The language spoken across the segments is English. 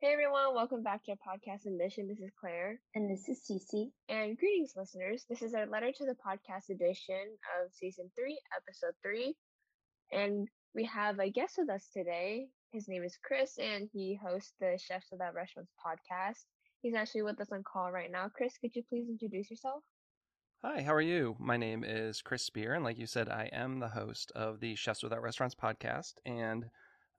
Hey everyone, welcome back to our podcast edition. This is Claire. And this is Cece. And greetings, listeners. This is our letter to the podcast edition of season three, episode three. And we have a guest with us today. His name is Chris, and he hosts the Chefs Without Restaurants podcast. He's actually with us on call right now. Chris, could you please introduce yourself? Hi, how are you? My name is Chris Spear, and like you said, I am the host of the Chefs Without Restaurants podcast. And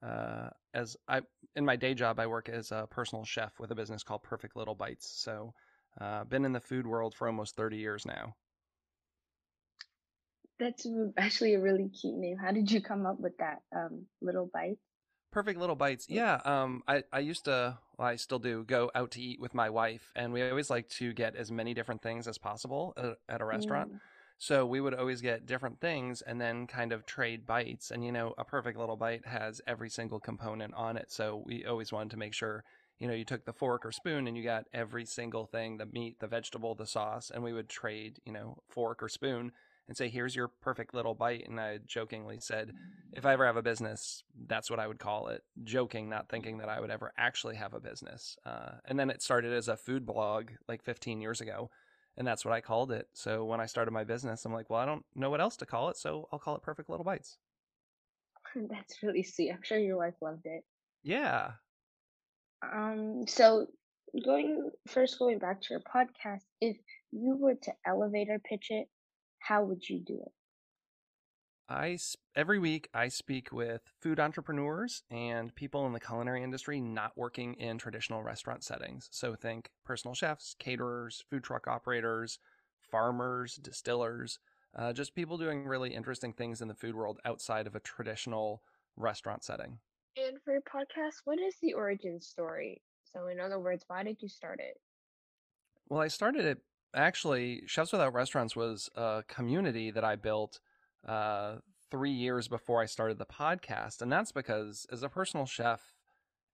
uh, as I in my day job, I work as a personal chef with a business called Perfect Little Bites. So, uh, been in the food world for almost thirty years now. That's actually a really cute name. How did you come up with that? Um, little bites. Perfect little bites. Yeah. Um, I, I used to, well, I still do go out to eat with my wife, and we always like to get as many different things as possible at, at a restaurant. Mm. So we would always get different things and then kind of trade bites. And, you know, a perfect little bite has every single component on it. So we always wanted to make sure, you know, you took the fork or spoon and you got every single thing the meat, the vegetable, the sauce. And we would trade, you know, fork or spoon and say, here's your perfect little bite. And I jokingly said, if I ever have a business, that's what I would call it. Joking, not thinking that I would ever actually have a business. Uh, and then it started as a food blog like 15 years ago and that's what I called it. So when I started my business, I'm like, well, I don't know what else to call it, so I'll call it Perfect Little Bites. That's really sweet. I'm sure your wife loved it. Yeah. Um. So going first, going back to your podcast, if you were to elevator pitch it, how would you do it? I every week I speak with food entrepreneurs and people in the culinary industry not working in traditional restaurant settings. So think personal chefs, caterers, food truck operators, farmers, distillers, uh, just people doing really interesting things in the food world outside of a traditional restaurant setting. And for your podcast, what is the origin story? So, in other words, why did you start it? Well, I started it actually. Chefs Without Restaurants was a community that I built uh, three years before I started the podcast. And that's because as a personal chef,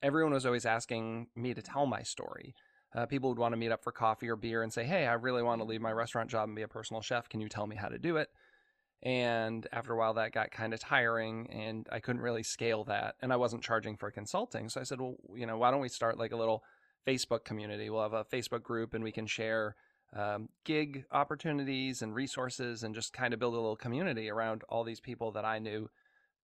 everyone was always asking me to tell my story. Uh, people would want to meet up for coffee or beer and say, Hey, I really want to leave my restaurant job and be a personal chef. Can you tell me how to do it? And after a while, that got kind of tiring and I couldn't really scale that. And I wasn't charging for consulting. So I said, Well, you know, why don't we start like a little Facebook community? We'll have a Facebook group and we can share um, gig opportunities and resources and just kind of build a little community around all these people that I knew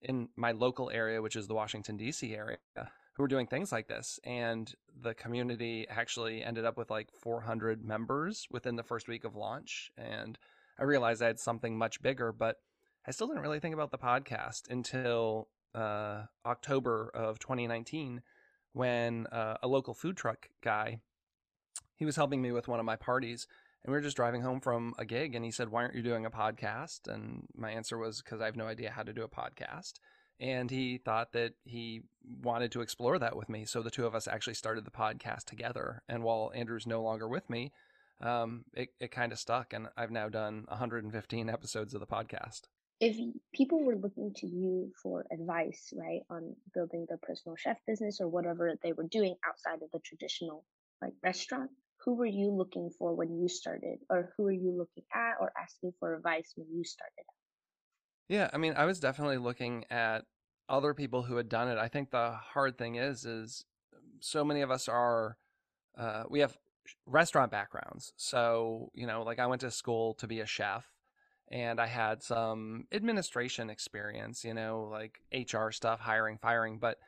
in my local area, which is the Washington, D.C. area, who were doing things like this. And the community actually ended up with like 400 members within the first week of launch. And I realized I had something much bigger, but I still didn't really think about the podcast until uh, October of 2019 when uh, a local food truck guy he was helping me with one of my parties and we were just driving home from a gig and he said why aren't you doing a podcast? And my answer was because i have no idea how to do a podcast and he thought that he wanted to explore that with me so the two of us actually started the podcast together. And while andrew's no longer with me um, it, it kind of stuck and i've now done 115 episodes of the podcast. If people were looking to you for advice right on building their personal chef business or whatever they were doing outside of the traditional like restaurant who were you looking for when you started or who are you looking at or asking for advice when you started? Yeah i mean i was definitely looking at other people who had done it. I think the hard thing is is so many of us are uh, we have restaurant backgrounds. So you know like i went to school to be a chef and i had some administration experience you know like hr stuff hiring firing but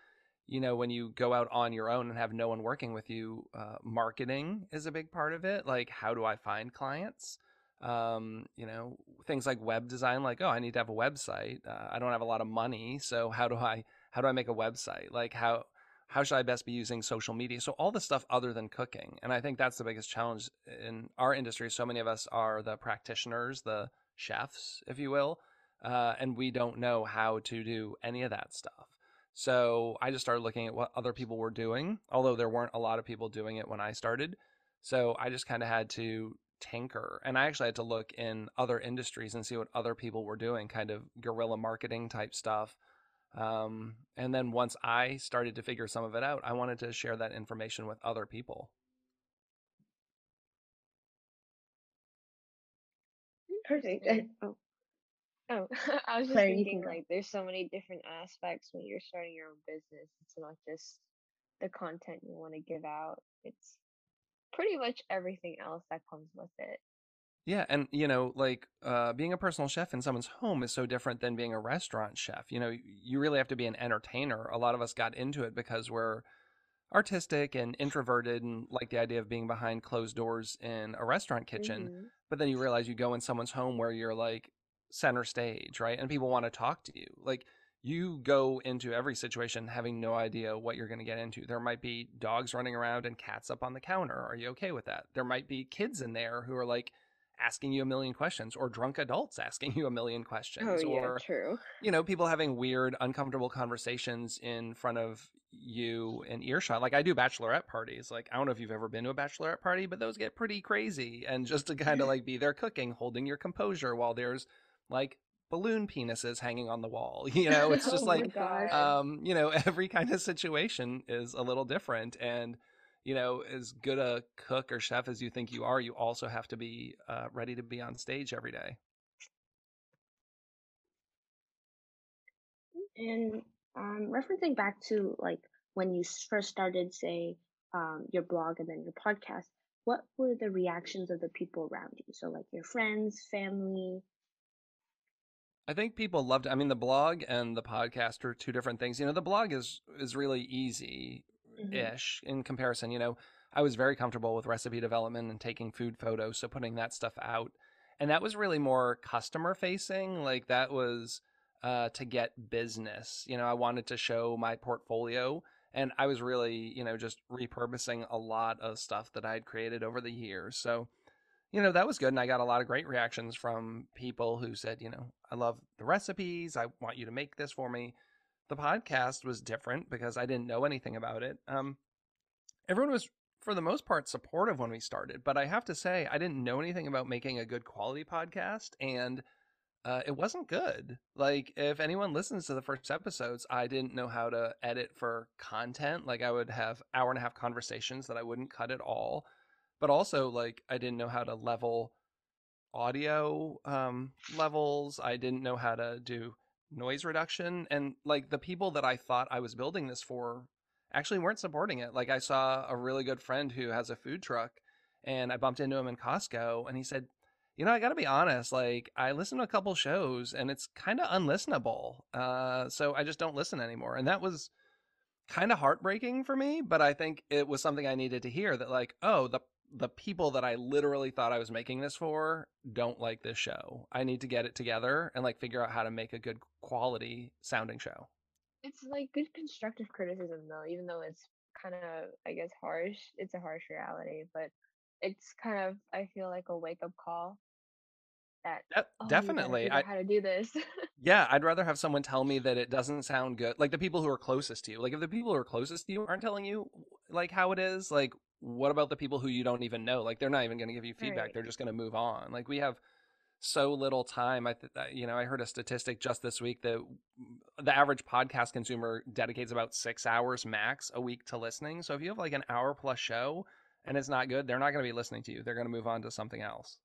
you know, when you go out on your own and have no one working with you, uh, marketing is a big part of it. Like, how do I find clients? Um, you know, things like web design, like, oh, I need to have a website. Uh, I don't have a lot of money, so how do I how do I make a website? Like, how how should I best be using social media? So all the stuff other than cooking, and I think that's the biggest challenge in our industry. So many of us are the practitioners, the chefs, if you will, uh, and we don't know how to do any of that stuff. So I just started looking at what other people were doing, although there weren't a lot of people doing it when I started. So I just kind of had to tinker. And I actually had to look in other industries and see what other people were doing, kind of guerrilla marketing type stuff. Um, and then once I started to figure some of it out, I wanted to share that information with other people. Perfect. Oh, Oh, I was just thinking like there's so many different aspects when you're starting your own business. It's not just the content you want to give out. It's pretty much everything else that comes with it. Yeah, and you know, like uh, being a personal chef in someone's home is so different than being a restaurant chef. You know, you really have to be an entertainer. A lot of us got into it because we're artistic and introverted and like the idea of being behind closed doors in a restaurant kitchen. Mhm. But then you realize you go in someone's home where you're like center stage, right? And people want to talk to you. Like you go into every situation having no idea what you're going to get into. There might be dogs running around and cats up on the counter. Are you okay with that? There might be kids in there who are like asking you a million questions or drunk adults asking you a million oh, questions yeah, or true. you know people having weird uncomfortable conversations in front of you in earshot like i do bachelorette parties like i don't know if you've ever been to a bachelorette party but those get pretty crazy and just to kind of like be there cooking holding your composure while there's like balloon penises hanging on the wall you know it's just Oh like um you know every kind of situation is a little different and you know as good a cook or chef as you think you are you also have to be uh, ready to be on stage every day And um, referencing back to like when you first started, say, um, your blog and then your podcast, what were the reactions of the people around you? So, like your friends, family. I think people loved. I mean, the blog and the podcast are two different things. You know, the blog is is really easy ish in comparison. You know, I was very comfortable with recipe development and taking food photos, so putting that stuff out, and that was really more customer facing. Like that was uh, to get business. You know, I wanted to show my portfolio, and I was really, you know, just repurposing a lot of stuff that I had created over the years. So you know that was good and i got a lot of great reactions from people who said you know i love the recipes i want you to make this for me. The podcast was different because i didn't know anything about it. Um everyone was for the most part supportive when we started but i have to say i didn't know anything about making a good quality podcast and uh, it wasn't good. Like if anyone listens to the first episodes i didn't know how to edit for content. Like i would have hour and a half conversations that i wouldn't cut at all but also like I didn't know how to level audio um, levels. I didn't know how to do noise reduction, and like the people that I thought I was building this for actually weren't supporting it. Like I saw a really good friend who has a food truck, and I bumped into him in Costco, and he said. You know, I got to be honest. Like, I listened to a couple shows, and it's kind of unlistenable. Uh, so I just don't listen anymore. And that was kind of heartbreaking for me, but I think it was something I needed to hear that like, oh, the the people that I literally thought I was making this for don't like this show. I need to get it together and like figure out how to make a good quality sounding show. It's like good constructive criticism though, even though it's kind of I guess harsh. It's a harsh reality, but it's kind of I feel like a wake up call that De- oh, definitely. I how to do this. yeah, I'd rather have someone tell me that it doesn't sound good. Like the people who are closest to you. Like if the people who are closest to you aren't telling you like how it is, like what about the people who you don't even know? Like they're not even going to give you feedback. Right. They're just going to move on. Like we have so little time. I th- you know, I heard a statistic just this week that the average podcast consumer dedicates about 6 hours max a week to listening. So if you have like an hour plus show and it's not good, they're not going to be listening to you. They're going to move on to something else.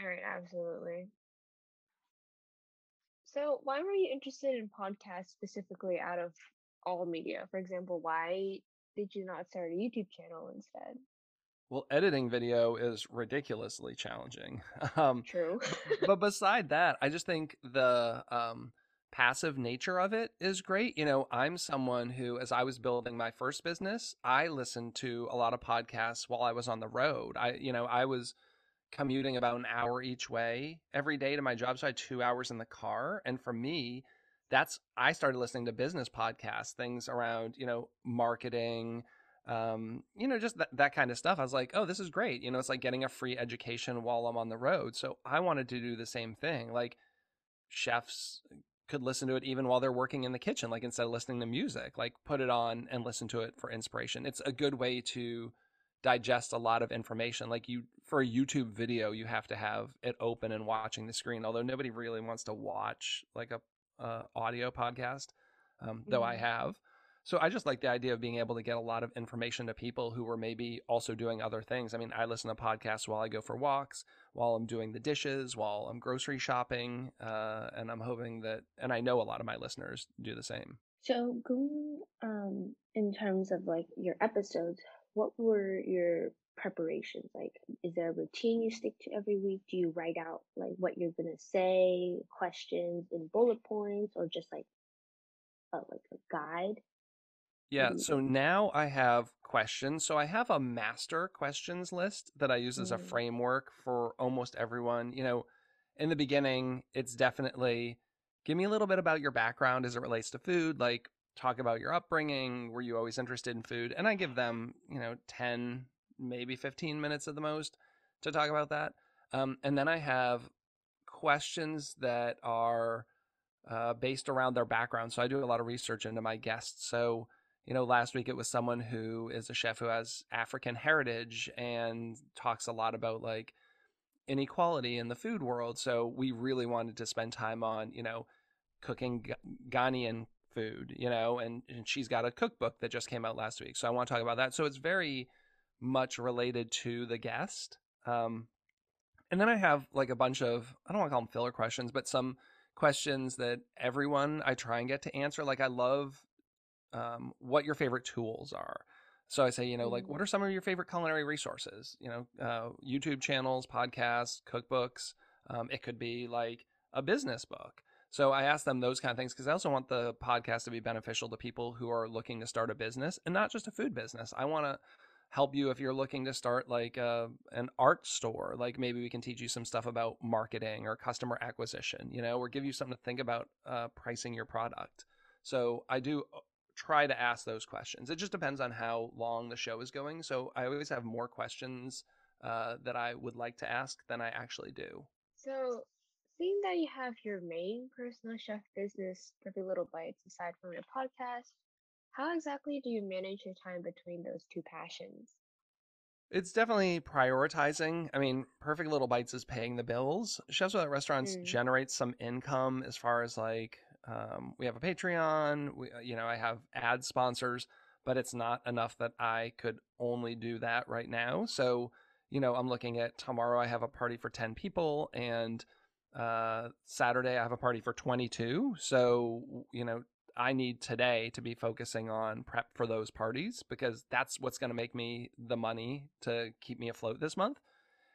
All right, absolutely. So, why were you interested in podcasts specifically out of all media? For example, why did you not start a YouTube channel instead? Well, editing video is ridiculously challenging. Um, True. but beside that, I just think the um, passive nature of it is great. You know, I'm someone who, as I was building my first business, I listened to a lot of podcasts while I was on the road. I, you know, I was commuting about an hour each way every day to my job, so I had two hours in the car. And for me, that's I started listening to business podcasts, things around you know marketing, um, you know, just that, that kind of stuff. I was like, oh, this is great. You know, it's like getting a free education while I'm on the road. So I wanted to do the same thing. Like chefs could listen to it even while they're working in the kitchen, like instead of listening to music, like put it on and listen to it for inspiration. It's a good way to digest a lot of information. Like you, for a YouTube video, you have to have it open and watching the screen. Although nobody really wants to watch like a uh, audio podcast, um, though I Mhm. have. So I just like the idea of being able to get a lot of information to people who were maybe also doing other things. I mean, I listen to podcasts while I go for walks, while I'm doing the dishes, while I'm grocery shopping, uh, and I'm hoping that, and I know a lot of my listeners do the same. So going um in terms of like your episodes, what were your preparations like? Is there a routine you stick to every week? Do you write out like what you're gonna say, questions in bullet points, or just like a, like a guide? Yeah, so now I have questions. So I have a master questions list that I use as a Mm. framework for almost everyone. You know, in the beginning, it's definitely give me a little bit about your background as it relates to food, like talk about your upbringing, were you always interested in food? And I give them, you know, 10, maybe 15 minutes at the most to talk about that. Um, and then I have questions that are uh, based around their background. So I do a lot of research into my guests. So, you know, last week it was someone who is a chef who has African heritage and talks a lot about like inequality in the food world. So we really wanted to spend time on, you know, cooking Ghanaian food, you know, and, and she's got a cookbook that just came out last week. So I want to talk about that. So it's very much related to the guest. Um, and then I have like a bunch of, I don't want to call them filler questions, but some questions that everyone I try and get to answer. Like I love um, what your favorite tools are. So I say, you know, like what are some of your favorite culinary resources? You know, uh, YouTube channels, podcasts, cookbooks. Um, it could be like a business book. So I ask them those kind of things because I also want the podcast to be beneficial to people who are looking to start a business and not just a food business. I want to help you if you're looking to start like a, an art store. Like maybe we can teach you some stuff about marketing or customer acquisition, you know, or give you something to think about uh, pricing your product. So I do try to ask those questions. It just depends on how long the show is going. So I always have more questions uh, that I would like to ask than I actually do. So, seeing that you have your main personal chef business, Perfect Little Bites, aside from your podcast, how exactly do you manage your time between those two passions? It's definitely prioritizing. I mean, Perfect Little Bites is paying the bills. Chefs Without Restaurants Mm. generates some income as far as like um, we have a Patreon. We, uh, you know, I have ad sponsors, but it's not enough that I could only do that right now. So, you know, I'm looking at tomorrow. I have a party for ten people, and uh, Saturday I have a party for 22. So, you know, I need today to be focusing on prep for those parties because that's what's going to make me the money to keep me afloat this month.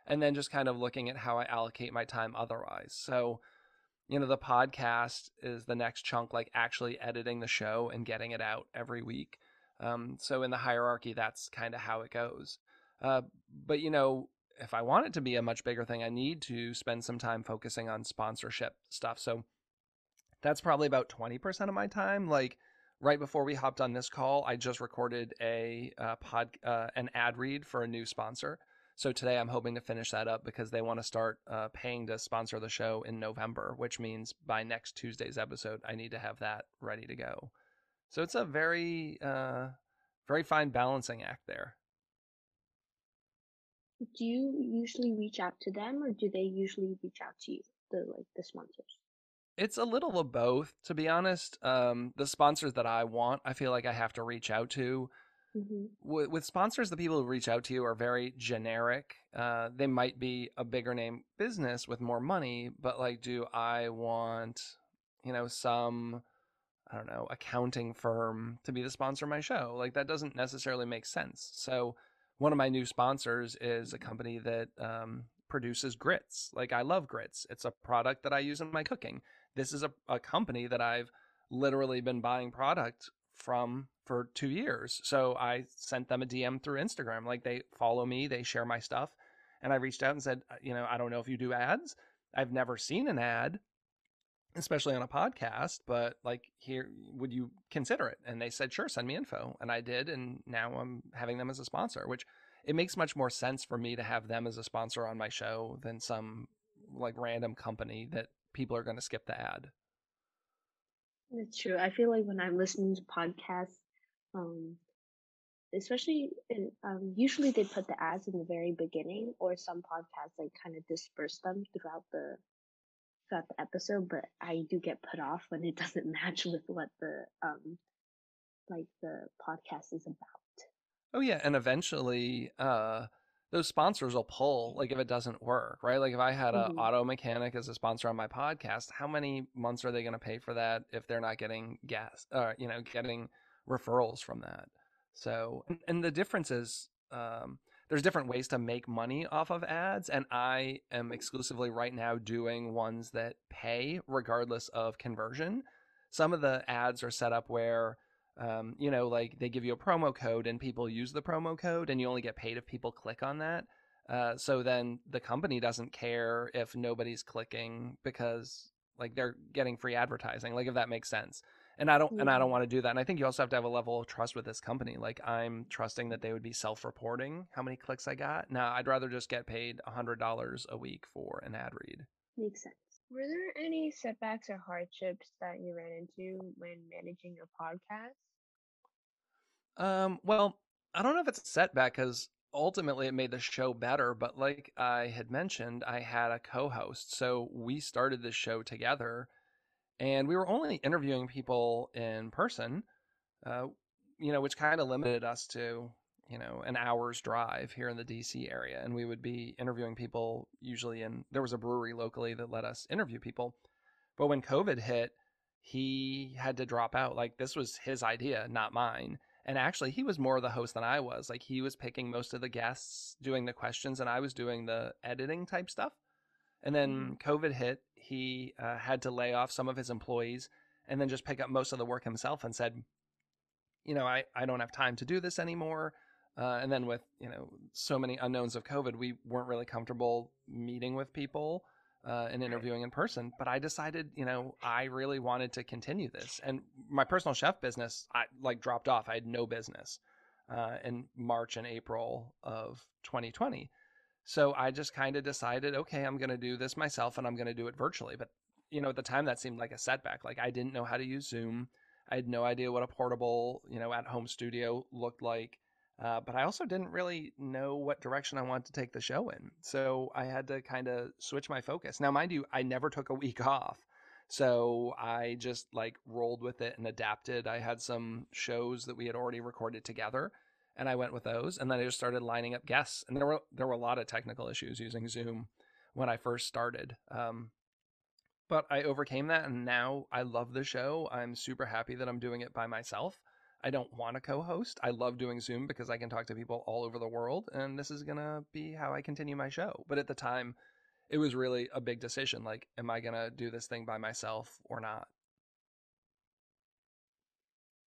And then just kind of looking at how I allocate my time otherwise. So, you know, the podcast is the next chunk, like actually editing the show and getting it out every week. Um, so, in the hierarchy, that's kind of how it goes. Uh, but, you know, if I want it to be a much bigger thing, I need to spend some time focusing on sponsorship stuff. So, that's probably about 20% of my time. Like right before we hopped on this call i just recorded a uh, pod uh, an ad read for a new sponsor. So today i'm hoping to finish that up because they want to start uh, paying to sponsor the show in november which means by next tuesday's episode i need to have that ready to go. So it's a very uh, very fine balancing act there Do you usually reach out to them, or do they usually reach out to you, the like the sponsors? It's a little of both, to be honest. Um, the sponsors that I want, I feel like I have to reach out to. Mm-hmm. With, with sponsors, the people who reach out to you are very generic. Uh, they might be a bigger name business with more money, but like, do I want, you know, some, I don't know, accounting firm to be the sponsor of my show? Like, that doesn't necessarily make sense. So, one of my new sponsors is a company that um, produces grits. Like, I love grits, it's a product that I use in my cooking this is a, a company that I've literally been buying product from for two years. So I sent them a DM through Instagram. Like they follow me, they share my stuff. And I reached out and said, you know, I don't know if you do ads. I've never seen an ad, especially on a podcast, but like here, would you consider it? And they said, sure, send me info. And I did. And now I'm having them as a sponsor, which it makes much more sense for me to have them as a sponsor on my show than some like random company that people are going to skip the ad. That's true. I feel like when I'm listening to podcasts, um, especially in, um, usually they put the ads in the very beginning, or some podcasts like kind of disperse them throughout the throughout the episode. But I do get put off when it doesn't match with what the um like the podcast is about. Oh yeah, and eventually, uh, those sponsors will pull like if it doesn't work, right? Like if I had an Mhm. auto mechanic as a sponsor on my podcast, how many months are they going to pay for that if they're not getting gas, uh, you know, getting referrals from that? So, and, and the difference is, um, there's different ways to make money off of ads, and I am exclusively right now doing ones that pay regardless of conversion. Some of the ads are set up where um, you know, like they give you a promo code and people use the promo code and you only get paid if people click on that. Uh, so then the company doesn't care if nobody's clicking because like they're getting free advertising, like if that makes sense. And I don't and I don't want to do that. And I think you also have to have a level of trust with this company. Like I'm trusting that they would be self-reporting how many clicks I got. Now I'd rather just get paid hundred dollars a week for an ad read. Makes sense. Were there any setbacks or hardships that you ran into when managing your podcast? Um, well, I don't know if it's a setback because ultimately it made the show better, but like I had mentioned, I had a co host. So we started the show together and we were only interviewing people in person, uh, you know, which kind of limited us to, you know, an hour's drive here in the DC area. And we would be interviewing people usually in, there was a brewery locally that let us interview people. But when COVID hit, he had to drop out. Like this was his idea, not mine. And actually, he was more of the host than I was. Like he was picking most of the guests, doing the questions, and I was doing the editing type stuff. And then COVID hit. He uh, had to lay off some of his employees and then just pick up most of the work himself and said, you know, I, I don't have time to do this anymore. Uh, and then with, you know, so many unknowns of COVID, we weren't really comfortable meeting with people uh, and interviewing in person. But I decided, you know, I really wanted to continue this. And my personal chef business, I like dropped off. I had no business uh, in March and April of 2020. So I just kind of decided, okay, I'm going to do this myself and I'm going to do it virtually. But, you know, at the time that seemed like a setback. Like I didn't know how to use Zoom. I had no idea what a portable, you know, at home studio looked like. Uh, but I also didn't really know what direction I wanted to take the show in. So I had to kind of switch my focus. Now, mind you, I never took a week off. So I just like rolled with it and adapted. I had some shows that we had already recorded together and I went with those. And then I just started lining up guests. And there were there were a lot of technical issues using Zoom when I first started. Um, but I overcame that and now I love the show. I'm super happy that I'm doing it by myself. I don't want to co-host. I love doing Zoom because I can talk to people all over the world and this is to be how I continue my show. But at the time, it was really a big decision like am I to do this thing by myself or not?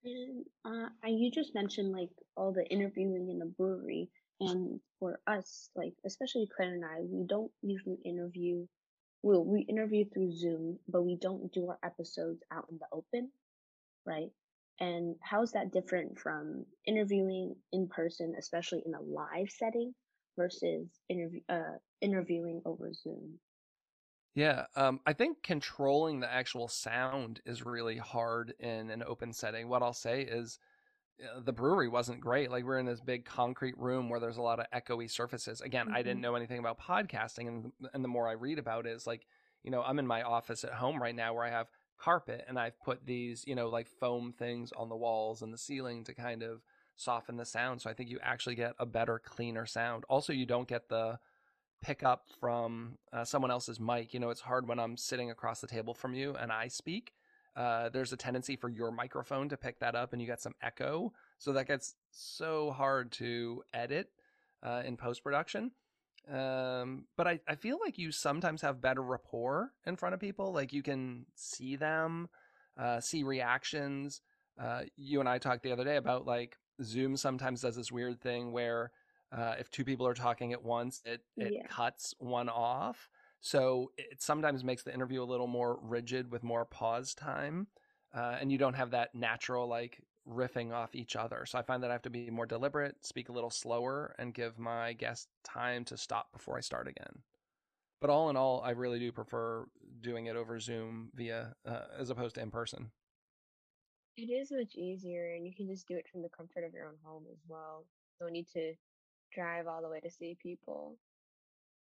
And uh, you just mentioned like all the interviewing in the brewery, and for us, like especially Claire and I, we don't usually interview. Well, we interview through Zoom, but we don't do our episodes out in the open, right? And how's that different from interviewing in person, especially in a live setting, versus interview uh interviewing over Zoom? Yeah, um, I think controlling the actual sound is really hard in an open setting. What I'll say is uh, the brewery wasn't great. Like we're in this big concrete room where there's a lot of echoey surfaces. Again, I didn't Mhm. know anything about podcasting, and and the more I read about it, is like you know I'm in my office at home right now where I have carpet and I've put these you know like foam things on the walls and the ceiling to kind of soften the sound. So I think you actually get a better, cleaner sound. Also, you don't get the pick up from uh, someone else's mic. You know, it's hard when I'm sitting across the table from you and I speak. Uh, there's a tendency for your microphone to pick that up and you get some echo. So that gets so hard to edit uh, in post production. Um, but I, I feel like you sometimes have better rapport in front of people. Like you can see them, uh, see reactions. Uh, you and I talked the other day about like Zoom sometimes does this weird thing where uh, if two people are talking at once, it, it Yeah. cuts one off. So it sometimes makes the interview a little more rigid with more pause time. Uh, and you don't have that natural like riffing off each other. So I find that I have to be more deliberate, speak a little slower, and give my guest time to stop before I start again. But all in all, I really do prefer doing it over Zoom via uh, as opposed to in person. It is much easier, and you can just do it from the comfort of your own home as well. No need to drive all the way to see people.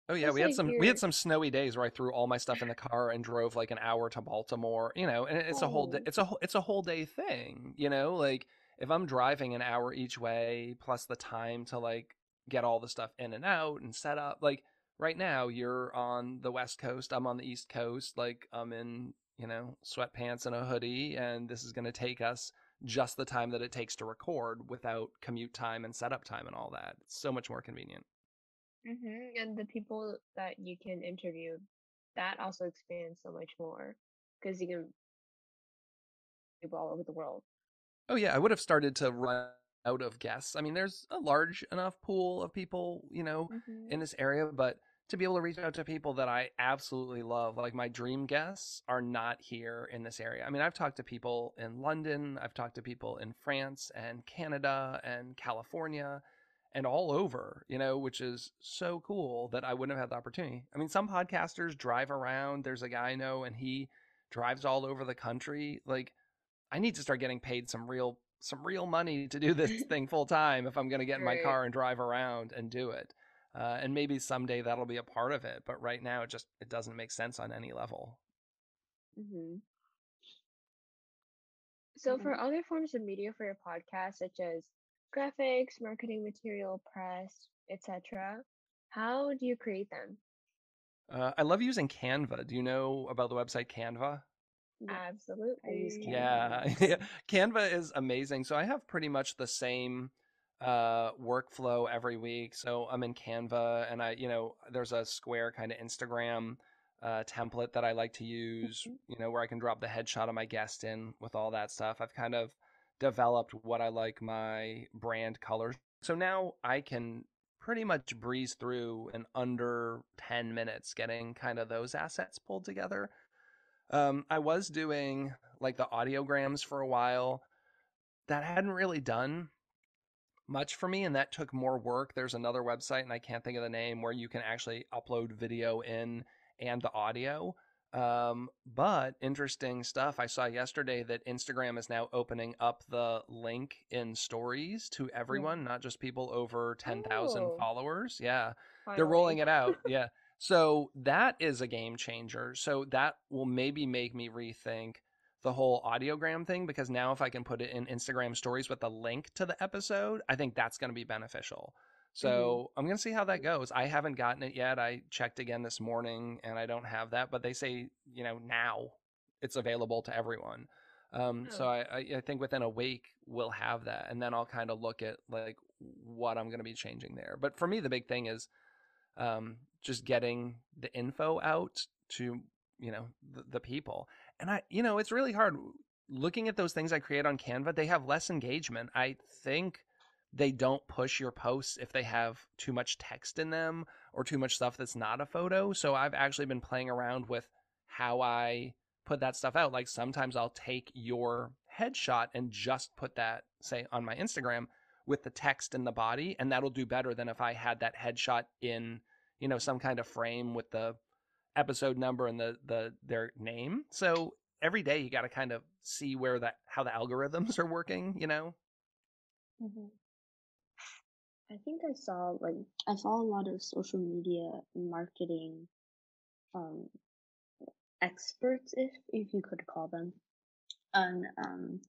Oh yeah, Just we had like some we had some snowy days where I threw all my stuff in the car and drove like an hour to Baltimore. You know, and it's a whole oh. day, Oh. it's a whole- it's a whole day thing. You know, like if I'm driving an hour each way plus the time to like get all the stuff in and out and set up. Like right now, you're on the West Coast, I'm on the East Coast. Like I'm in, you know, sweatpants and a hoodie, and this is going to take us just the time that it takes to record without commute time and setup time and all that. It's so much more convenient. Mm-hmm. And the people that you can interview, that also expands so much more because you can people all over the world. Oh yeah, I would have started to run out of guests. I mean, there's a large enough pool of people, you know, Mm-hmm. in this area, but to be able to reach out to people that I absolutely love, like my dream guests, are not here in this area. I mean, I've talked to people in London, I've talked to people in France and Canada and California and all over, you know, which is so cool that I wouldn't have had the opportunity. I mean, some podcasters drive around. There's a guy I know and he drives all over the country. Like, I need to start getting paid some real some real money to do this thing full time if I'm going to get in my car and drive around and do it. Uh, and maybe someday that'll be a part of it, but right now it just it doesn't make sense on any level. Mm-hmm. So for Mhm. other forms of media for your podcast, such as graphics, marketing material, press, etc., how do you create them? Uh, I love using Canva. Do you know about the website Canva? Yeah. Absolutely. Canva. Yeah, yeah. Canva is amazing. So I have pretty much the same uh workflow every week. So I'm in Canva and I, you know, there's a square kind of Instagram uh template that I like to use, Mhm. you know, where I can drop the headshot of my guest in with all that stuff. I've kind of developed what I like my brand colors. So now I can pretty much breeze through in under 10 minutes getting kind of those assets pulled together. Um, I was doing like the audiograms for a while. That hadn't really done much for me, and that took more work. There's another website, and I can't think of the name, where you can actually upload video in and the audio. Um, but interesting stuff. I saw yesterday that Instagram is now opening up the link in stories to everyone, not just people over 10,000 Oh. followers. Yeah they're rolling it out yeah so that is a game changer so that will maybe make me rethink the whole audiogram thing because now if i can put it in instagram stories with a link to the episode i think that's going to be beneficial. So i'm going to see how that goes. I haven't gotten it yet. I checked again this morning and i don't have that but they say you know now it's available to everyone. Um, so Oh. I, I I think within a week we'll have that and then i'll kind of look at like what i'm going to be changing there. But for me the big thing is um, just getting the info out to you know the, the people and i you know it's really hard looking at those things i create on canva they have less engagement. I think they don't push your posts if they have too much text in them or too much stuff that's not a photo so i've actually been playing around with how i put that stuff out like sometimes i'll take your headshot and just put that say on my instagram with the text in the body and that'll do better than if i had that headshot in you know some kind of frame with the episode number and the the their name so every day you got to kind of see where that how the algorithms are working you know Mhm. I think I saw like I saw a lot of social media marketing um experts if if you could call them. And um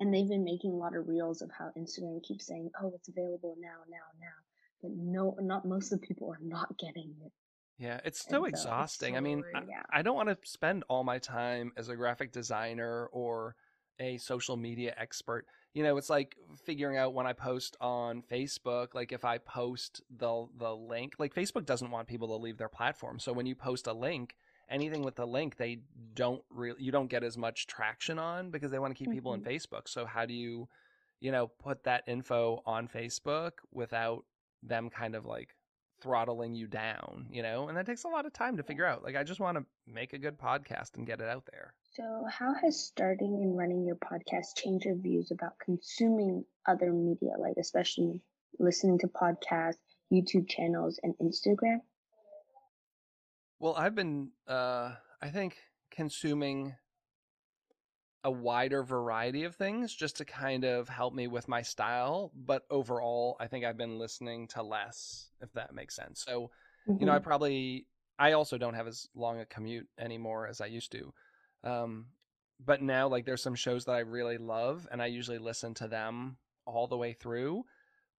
and they've been making a lot of reels of how Instagram keeps saying, "Oh, it's available now, now, now." But no, not most of the people are not getting it. Yeah it's so so it's exhausting i so mean I, annoying. Yeah. I don't want to spend all my time as a graphic designer or a social media expert you know it's like figuring out when i post on facebook like if i post the the link like facebook doesn't want people to leave their platform so when you post a link anything with the link they don't really you don't get as much traction on because they want to keep people in Mhm. facebook so how do you you know put that info on facebook without them kind of like throttling you down you know and that takes a lot of time to figure out like i just want to make a good podcast and get it out there So, how has starting and running your podcast changed your views about consuming other media, like especially listening to podcasts, YouTube channels, and Instagram? Well, I've been, uh, I think, consuming a wider variety of things just to kind of help me with my style. But overall, I think I've been listening to less, if that makes sense. So, you know, I probably, I also don't have as long a commute anymore as I used to. Um, but now, like, there's some shows that I really love, and I usually listen to them all the way through.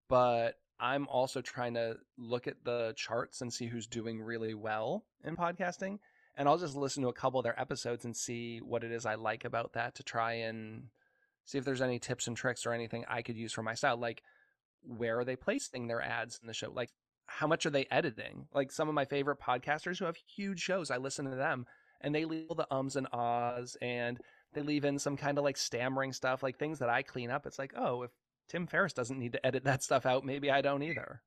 But I'm also trying to look at the charts and see who's doing really well in podcasting. And I'll just listen to a couple of their episodes and see what it is I like about that to try and see if there's any tips and tricks or anything I could use for my style. Like, where are they placing their ads in the show? Like, how much are they editing? Like, some of my favorite podcasters who have huge shows, I listen to them and they leave all the ums and ahs and they leave in some kind of like stammering stuff, like things that I clean up. It's like, oh, if Tim Ferriss doesn't need to edit that stuff out, maybe I don't either.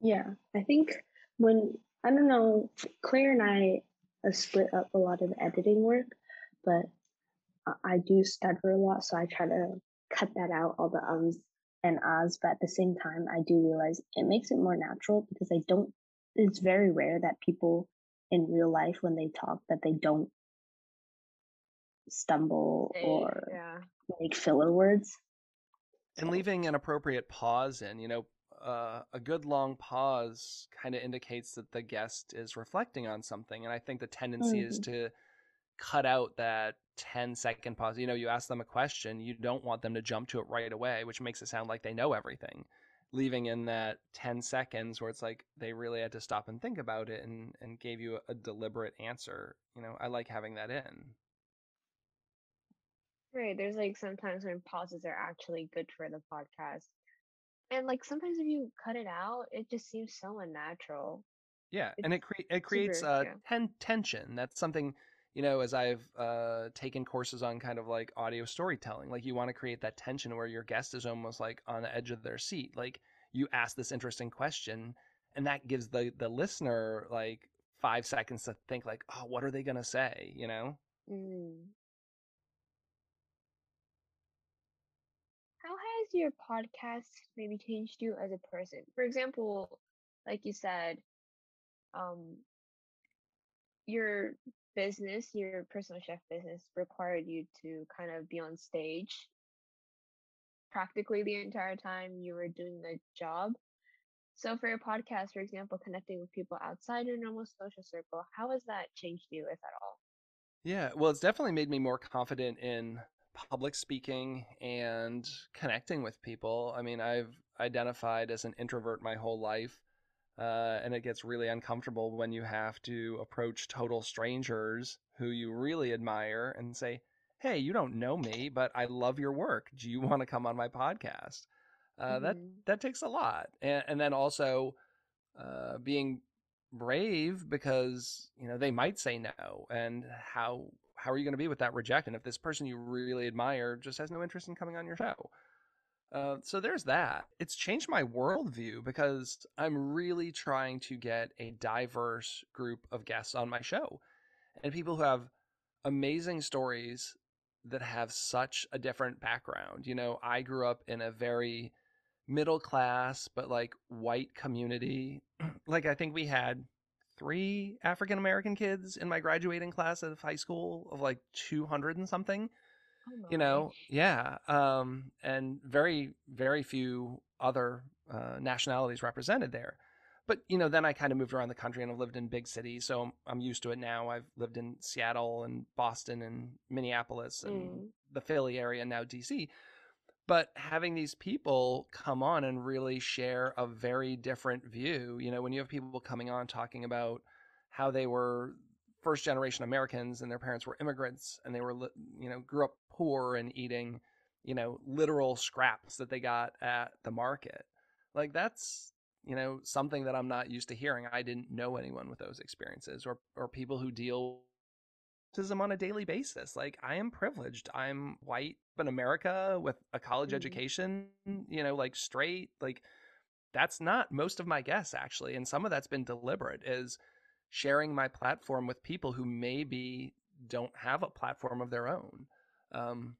Yeah, I think when I don't know, Claire and I have split up a lot of the editing work, but I do stutter a lot, so I try to cut that out, all the ums and ahs. But at the same time, I do realize it makes it more natural because I don't. It's very rare that people in real life, when they talk, that they don't stumble or yeah. make filler words. And leaving an appropriate pause in, you know, uh, a good long pause kind of indicates that the guest is reflecting on something. And I think the tendency mm-hmm. is to cut out that 10 second pause. You know, you ask them a question, you don't want them to jump to it right away, which makes it sound like they know everything. Leaving in that 10 seconds where it's like they really had to stop and think about it and, and gave you a, a deliberate answer. You know, I like having that in. Right. There's like sometimes when pauses are actually good for the podcast. And like sometimes if you cut it out, it just seems so unnatural. Yeah, it's and it cre- it creates super, uh, yeah. ten- tension. That's something you know, as I've uh, taken courses on kind of like audio storytelling. Like you want to create that tension where your guest is almost like on the edge of their seat. Like you ask this interesting question, and that gives the the listener like five seconds to think like, oh, what are they gonna say? You know. Mm. Your podcast maybe changed you as a person? For example, like you said, um, your business, your personal chef business required you to kind of be on stage practically the entire time you were doing the job. So for your podcast, for example, connecting with people outside your normal social circle, how has that changed you, if at all? Yeah, well, it's definitely made me more confident in public speaking and connecting with people. I mean, I've identified as an introvert my whole life, uh, and it gets really uncomfortable when you have to approach total strangers who you really admire and say, "Hey, you don't know me, but I love your work. Do you want to come on my podcast?" Uh, mm-hmm. That that takes a lot, and, and then also uh, being brave because you know they might say no, and how how are you going to be with that rejection if this person you really admire just has no interest in coming on your show? Uh, so there's that. It's changed my worldview because I'm really trying to get a diverse group of guests on my show and people who have amazing stories that have such a different background. You know, I grew up in a very middle class, but like white community. like, I think we had three African American kids in my graduating class of high school of like 200 and something. Oh you know, yeah. Um, and very, very few other uh, nationalities represented there. But, you know, then I kind of moved around the country and I've lived in big cities. So I'm, I'm used to it now. I've lived in Seattle and Boston and Minneapolis and mm. the Philly area, now DC but having these people come on and really share a very different view you know when you have people coming on talking about how they were first generation americans and their parents were immigrants and they were you know grew up poor and eating you know literal scraps that they got at the market. Like that's you know something that i'm not used to hearing. I didn't know anyone with those experiences or or people who deal racism on a daily basis. Like I am privileged. I'm white in America with a college mm-hmm. education, you know, like straight, like that's not most of my guests actually. And some of that's been deliberate is sharing my platform with people who maybe don't have a platform of their own. Um,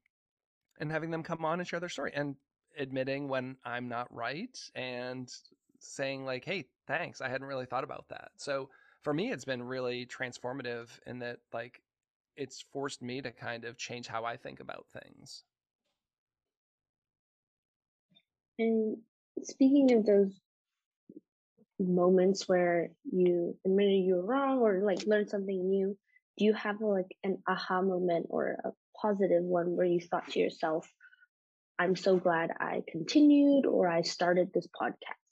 and having them come on and share their story and admitting when I'm not right and saying like, "Hey, thanks. I hadn't really thought about that." So for me, it's been really transformative in that like it's forced me to kind of change how I think about things. And speaking of those moments where you admitted you were wrong or like learned something new, do you have a, like an aha moment or a positive one where you thought to yourself, I'm so glad I continued or I started this podcast?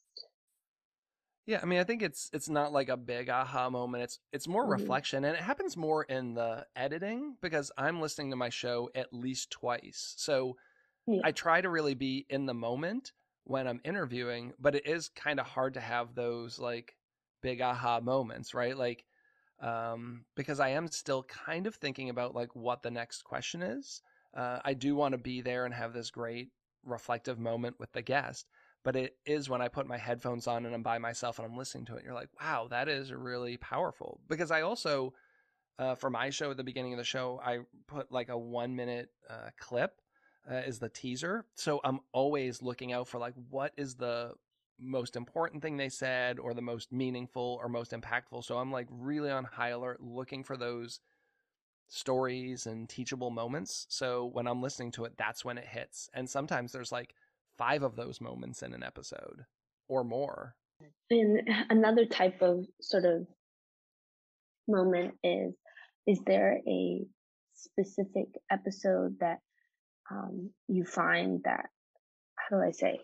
Yeah, I mean, I think it's it's not like a big aha moment. It's it's more Mhm. reflection, and it happens more in the editing because I'm listening to my show at least twice. So Yeah. I try to really be in the moment when I'm interviewing, but it is kind of hard to have those like big aha moments, right? Like um because I am still kind of thinking about like what the next question is. Uh I do want to be there and have this great reflective moment with the guest, but it is when I put my headphones on and I'm by myself and I'm listening to it, you're like, wow, that is really powerful. Because I also, uh, for my show at the beginning of the show, I put like a one minute uh, clip uh, is the teaser. So I'm always looking out for like, what is the most important thing they said or the most meaningful or most impactful. So I'm like really on high alert looking for those stories and teachable moments. So when I'm listening to it, that's when it hits. And sometimes there's like five of those moments in an episode or more. And another type of sort of moment is is there a specific episode that um, you find that how do I say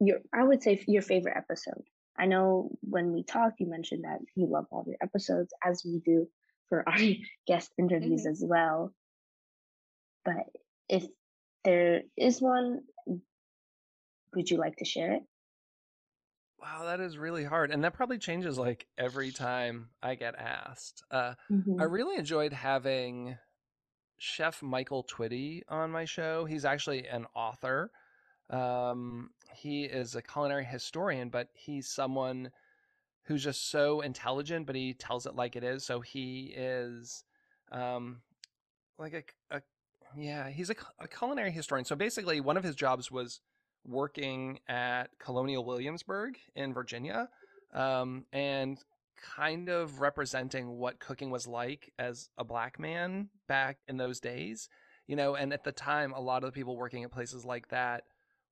your I would say your favorite episode. I know when we talked, you mentioned that you love all your episodes, as we do for our guest interviews Mhm. as well. But if there is one, would you like to share it? Wow, that is really hard. And that probably changes like every time I get asked. Uh, I Mhm. really enjoyed having Chef Michael Twitty on my show. He's actually an author. Um, he is a culinary historian, but he's someone who's just so intelligent, but he tells it like it is. So he is um, like a, a yeah, he's a, a culinary historian. So basically, one of his jobs was working at Colonial Williamsburg in Virginia, um, and kind of representing what cooking was like as a black man back in those days. You know, and at the time, a lot of the people working at places like that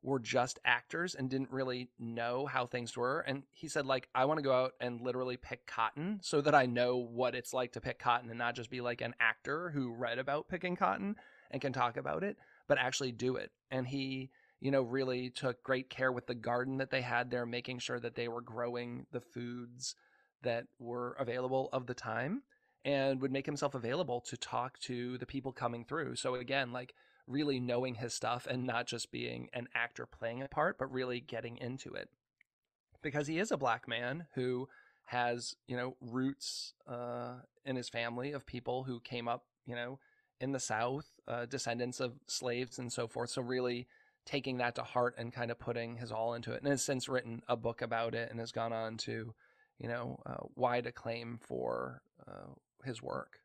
were just actors and didn't really know how things were. And he said, like, I want to go out and literally pick cotton so that I know what it's like to pick cotton and not just be like an actor who read about picking cotton and can talk about it, but actually do it. And he, you know, really took great care with the garden that they had there, making sure that they were growing the foods that were available of the time and would make himself available to talk to the people coming through. So again, like really knowing his stuff and not just being an actor playing a part, but really getting into it. Because he is a black man who has, you know, roots uh, in his family of people who came up, you know, in the South, uh, descendants of slaves and so forth. So really taking that to heart and kind of putting his all into it, and has since written a book about it and has gone on to, you know, uh, wide acclaim for uh, his work.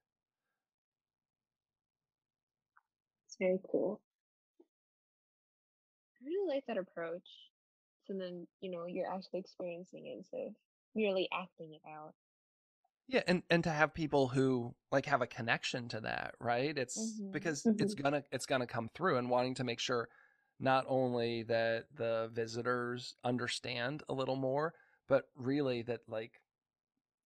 It's very cool. I really like that approach. So then, you know, you're actually experiencing it instead of merely acting it out. Yeah, and and to have people who like have a connection to that, right? It's Mhm. because it's gonna it's gonna come through and wanting to make sure not only that the visitors understand a little more, but really that like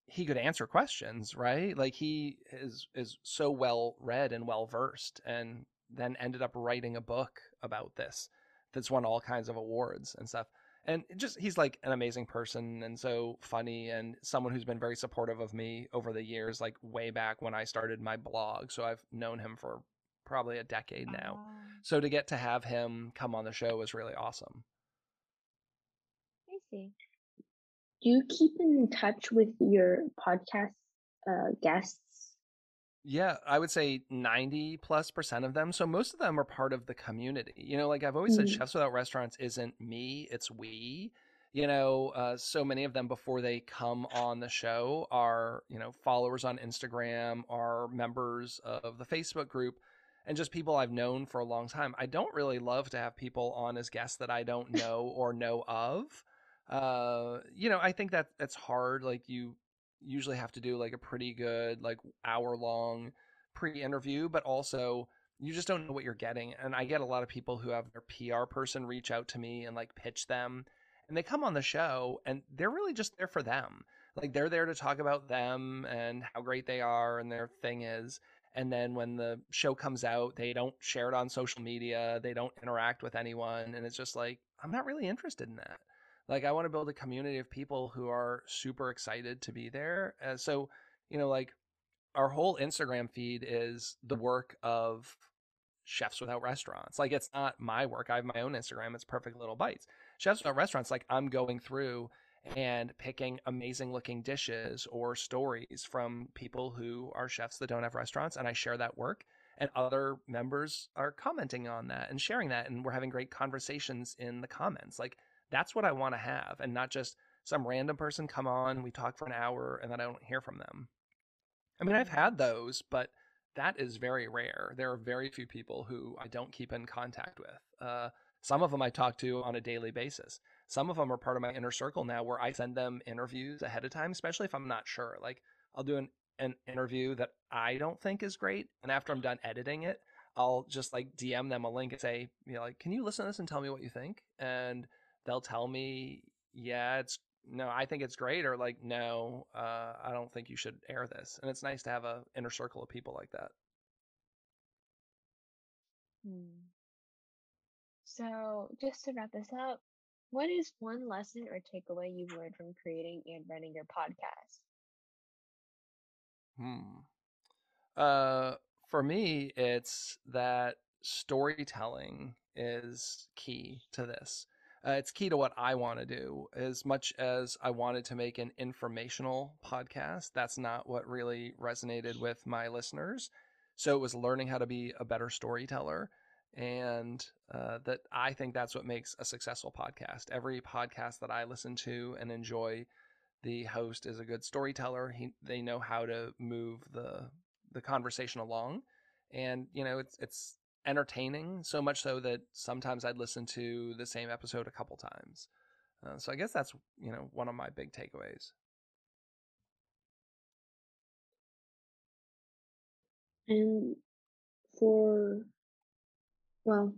he could answer questions, right? Like he is is so well read and well versed and then ended up writing a book about this that's won all kinds of awards and stuff. And just he's like an amazing person and so funny and someone who's been very supportive of me over the years, like way back when I started my blog. So I've known him for probably a decade now. So to get to have him come on the show was really awesome. I see. Do you keep in touch with your podcast uh, guests? Yeah, I would say 90 plus percent of them. So most of them are part of the community. You know, like I've always said, Mm. Chefs Without Restaurants isn't me, it's we. You know, uh, so many of them before they come on the show are, you know, followers on Instagram, are members of the Facebook group, and just people I've known for a long time. I don't really love to have people on as guests that I don't know or know of. Uh, you know, I think that that's hard. Like you usually have to do like a pretty good like hour long pre-interview but also you just don't know what you're getting and i get a lot of people who have their pr person reach out to me and like pitch them and they come on the show and they're really just there for them like they're there to talk about them and how great they are and their thing is and then when the show comes out they don't share it on social media they don't interact with anyone and it's just like i'm not really interested in that. Like i want to build a community of people who are super excited to be there uh, so you know like our whole instagram feed is the work of chefs without restaurants. Like it's not my work i have my own instagram it's perfect little bites. Chefs without restaurants like i'm going through and picking amazing looking dishes or stories from people who are chefs that don't have restaurants. And I share that work. And other members are commenting on that and sharing that. And we're having great conversations in the comments. Like, that's what I want to have. And not just some random person come on, we talk for an hour, and then I don't hear from them. I mean, I've had those, but that is very rare. There are very few people who I don't keep in contact with. Uh, some of them I talk to on a daily basis. Some of them are part of my inner circle now where I send them interviews ahead of time, especially if I'm not sure. Like I'll do an, an interview that I don't think is great. And after I'm done editing it, I'll just like DM them a link and say, you know, like, can you listen to this and tell me what you think? And they'll tell me, yeah, it's no, I think it's great, or like, no, uh, I don't think you should air this. And it's nice to have a inner circle of people like that. Hmm. So, just to wrap this up, what is one lesson or takeaway you've learned from creating and running your podcast? Hmm. Uh, for me, it's that storytelling is key to this. Uh, it's key to what I want to do. As much as I wanted to make an informational podcast, that's not what really resonated with my listeners. So it was learning how to be a better storyteller and uh, that I think that's what makes a successful podcast. Every podcast that I listen to and enjoy, the host is a good storyteller. He they know how to move the the conversation along, and you know it's it's entertaining so much so that sometimes I'd listen to the same episode a couple times. Uh, so I guess that's you know one of my big takeaways. And for well,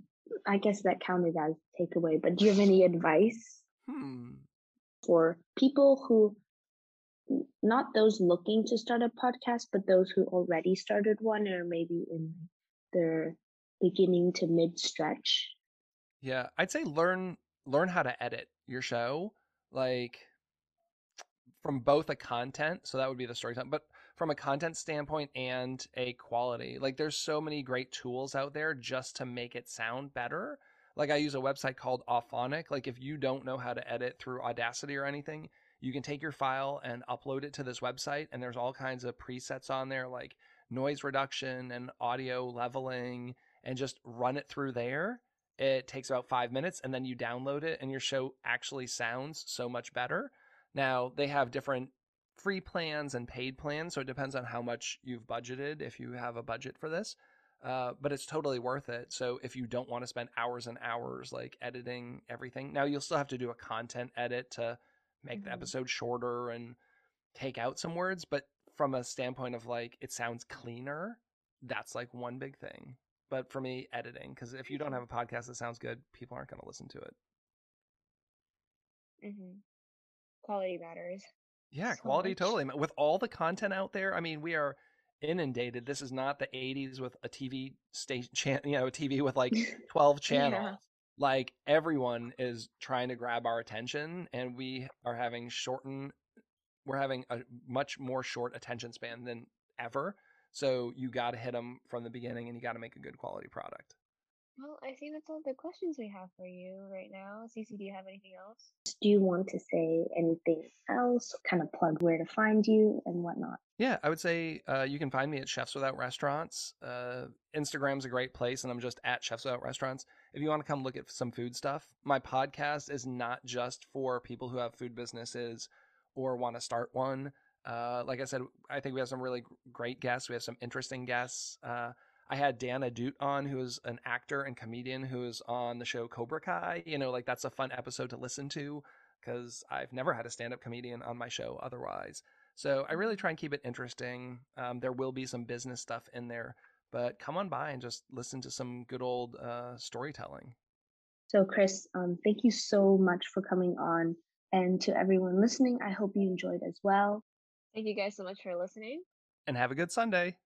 I guess that counted as takeaway, but do you have any advice Hmm. for people who, not those looking to start a podcast, but those who already started one or maybe in their beginning to mid stretch? Yeah, I'd say learn learn how to edit your show, like from both a content, so that would be the storytelling, but from a content standpoint and a quality. Like there's so many great tools out there just to make it sound better. Like I use a website called Auphonic. Like if you don't know how to edit through Audacity or anything, you can take your file and upload it to this website and there's all kinds of presets on there like noise reduction and audio leveling and just run it through there. It takes about 5 minutes and then you download it and your show actually sounds so much better. Now, they have different free plans and paid plans. So it depends on how much you've budgeted if you have a budget for this. Uh, but it's totally worth it. So if you don't want to spend hours and hours like editing everything, now you'll still have to do a content edit to make mm-hmm. the episode shorter and take out some words. But from a standpoint of like it sounds cleaner, that's like one big thing. But for me, editing, because if you don't have a podcast that sounds good, people aren't going to listen to it. Mm-hmm. Quality matters. Yeah, so quality much. totally. With all the content out there, I mean, we are inundated. This is not the 80s with a TV station, you know, a TV with like 12 channels. Yeah. Like everyone is trying to grab our attention and we are having shortened, we're having a much more short attention span than ever. So you got to hit them from the beginning and you got to make a good quality product. Well, I think that's all the questions we have for you right now. Cece, do you have anything else? Do you want to say anything else? Kind of plug where to find you and whatnot. Yeah, I would say uh, you can find me at Chefs Without Restaurants. Uh, Instagram's a great place, and I'm just at Chefs Without Restaurants. If you want to come look at some food stuff, my podcast is not just for people who have food businesses or want to start one. Uh, like I said, I think we have some really great guests. We have some interesting guests. Uh, I had Dan Ahdoot on, who is an actor and comedian who is on the show Cobra Kai. You know, like that's a fun episode to listen to because I've never had a stand up comedian on my show otherwise. So I really try and keep it interesting. Um, there will be some business stuff in there, but come on by and just listen to some good old uh, storytelling. So, Chris, um, thank you so much for coming on. And to everyone listening, I hope you enjoyed as well. Thank you guys so much for listening. And have a good Sunday.